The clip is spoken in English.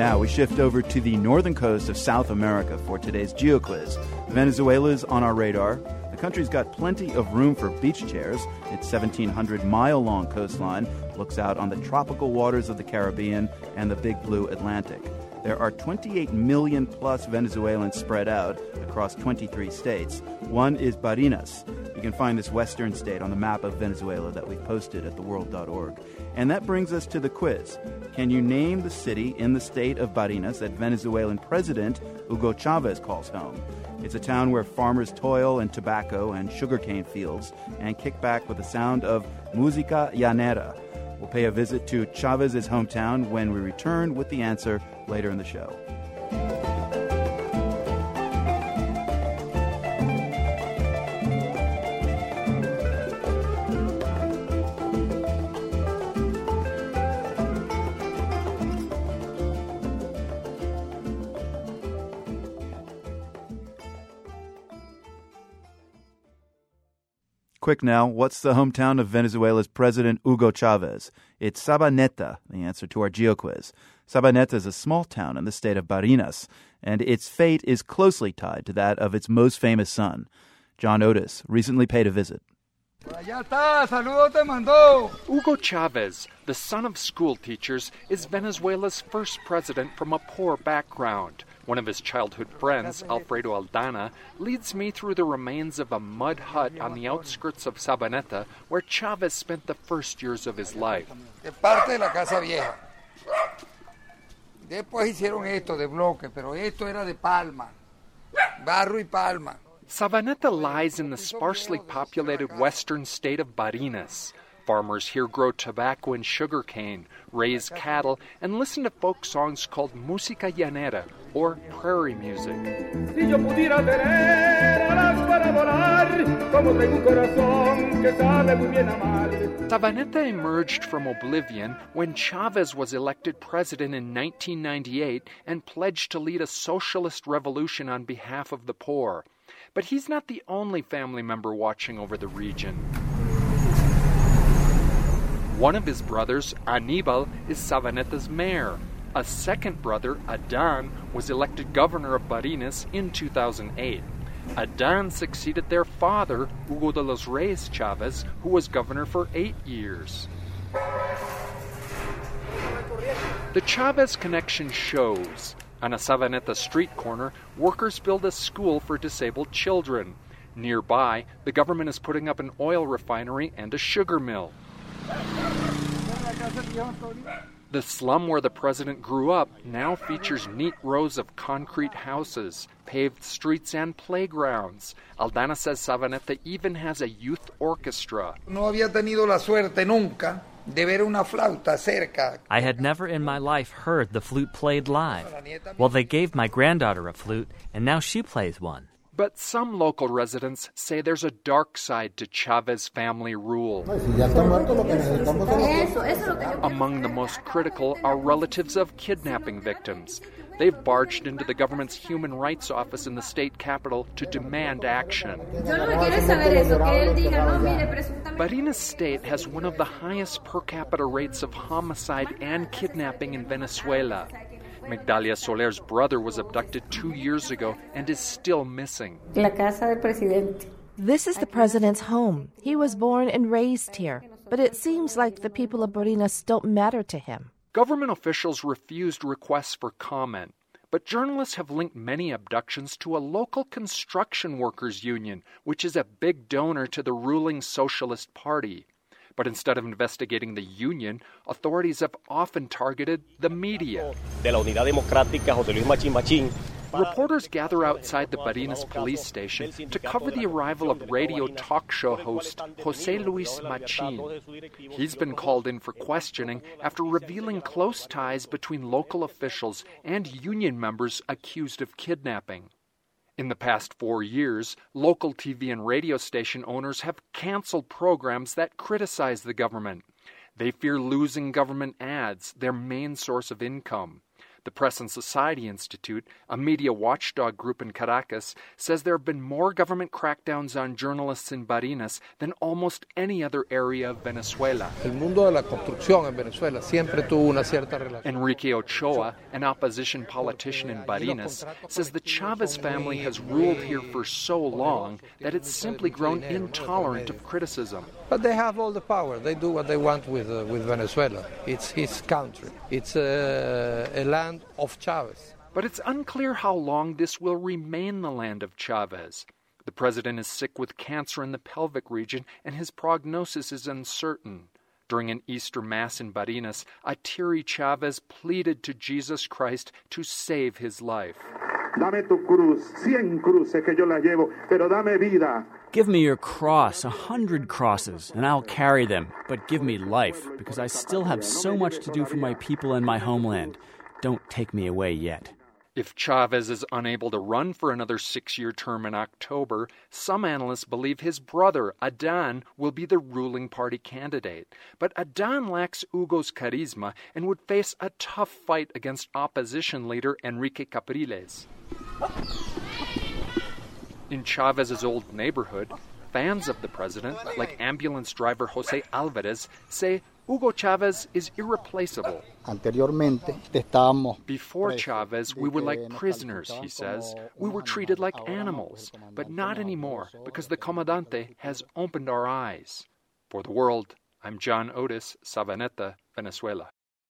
now we shift over to the northern coast of South America for today's GeoQuiz. Venezuela's on our radar. The country's got plenty of room for beach chairs. Its 1,700 mile long coastline looks out on the tropical waters of the Caribbean and the big blue Atlantic. There are 28 million plus Venezuelans spread out across 23 states. One is Barinas. You can find this western state on the map of Venezuela that we've posted at theworld.org. And that brings us to the quiz. Can you name the city in the state of Barinas that Venezuelan President Hugo Chavez calls home? It's a town where farmers toil in tobacco and sugarcane fields and kick back with the sound of música llanera. We'll pay a visit to Chavez's hometown when we return with the answer later in the show. Quick now, what's the hometown of Venezuela's President Hugo Chavez? It's Sabaneta, the answer to our GeoQuiz. Sabaneta is a small town in the state of Barinas, and its fate is closely tied to that of its most famous son. John Otis recently paid a visit. Hugo Chavez, the son of school teachers, is Venezuela's first president from a poor background. One of his childhood friends, Alfredo Aldana, leads me through the remains of a mud hut on the outskirts of Sabaneta where Chavez spent the first years of his life. parte de la casa vieja. Después hicieron esto de bloque, pero esto era de palma, barro y palma. Sabaneta lies in the sparsely populated western state of Barinas. Farmers here grow tobacco and sugarcane, raise cattle, and listen to folk songs called música llanera, or prairie music. Sabaneta emerged from oblivion when Chavez was elected president in 1998 and pledged to lead a socialist revolution on behalf of the poor. But he's not the only family member watching over the region. One of his brothers, Anibal, is Sabaneta's mayor. A second brother, Adan, was elected governor of Barinas in 2008. Adan succeeded their father, Hugo de los Reyes Chavez, who was governor for eight years. The Chavez connection shows. On a Sabaneta street corner, workers build a school for disabled children. Nearby, the government is putting up an oil refinery and a sugar mill. The slum where the president grew up now features neat rows of concrete houses, paved streets, and playgrounds. Aldana says Sabaneta even has a youth orchestra. No había tenido la suerte nunca de ver una flauta cerca. I had never in my life heard the flute played live. Well, they gave my granddaughter a flute, and now she plays one. But some local residents say there's a dark side to Chavez family rule. Among the most critical are relatives of kidnapping victims. They've barged into the government's human rights office in the state capital to demand action. Barinas State has one of the highest per capita rates of homicide and kidnapping in Venezuela. Migdalia Soler's brother was abducted two years ago and is still missing. This is the president's home. He was born and raised here, but it seems like the people of Barinas don't matter to him. Government officials refused requests for comment, but journalists have linked many abductions to a local construction workers union, which is a big donor to the ruling Socialist Party. But instead of investigating the union, authorities have often targeted the media. de la Unidad Democrática José Luis Machín Machín. Reporters gather outside the Barinas police station to cover the arrival of radio talk show host José Luis Machin. He's been called in for questioning after revealing close ties between local officials and union members accused of kidnapping. In the past four years, local TV and radio station owners have canceled programs that criticize the government. They fear losing government ads, their main source of income. The Press and Society Institute, a media watchdog group in Caracas, says there have been more government crackdowns on journalists in Barinas than almost any other area of Venezuela. El mundo de la construcción en Venezuela siempre tuvo una cierta relación. Enrique Ochoa, an opposition politician in Barinas, says the Chavez family has ruled here for so long that it's simply grown intolerant of criticism. But they have all the power. They do what they want with, uh, with Venezuela. It's his country. It's uh, a land of Chavez. But it's unclear how long this will remain the land of Chavez. The president is sick with cancer in the pelvic region, and his prognosis is uncertain. During an Easter Mass in Barinas, Atiri Chavez pleaded to Jesus Christ to save his life. Dame tu cruz, cien cruces que yo la llevo, pero dame vida. Give me your cross, a hundred crosses, and I'll carry them. But give me life, because I still have so much to do for my people and my homeland. Don't take me away yet. If Chavez is unable to run for another six year term in October, some analysts believe his brother, Adan, will be the ruling party candidate. But Adan lacks Hugo's charisma and would face a tough fight against opposition leader Henrique Capriles. In Chavez's old neighborhood, fans of the president, like ambulance driver Jose Alvarez, say Hugo Chavez is irreplaceable. Before Chavez, we were like prisoners, he says. We were treated like animals, but not anymore because the Comandante has opened our eyes. For the world, I'm John Otis, Sabaneta, Venezuela.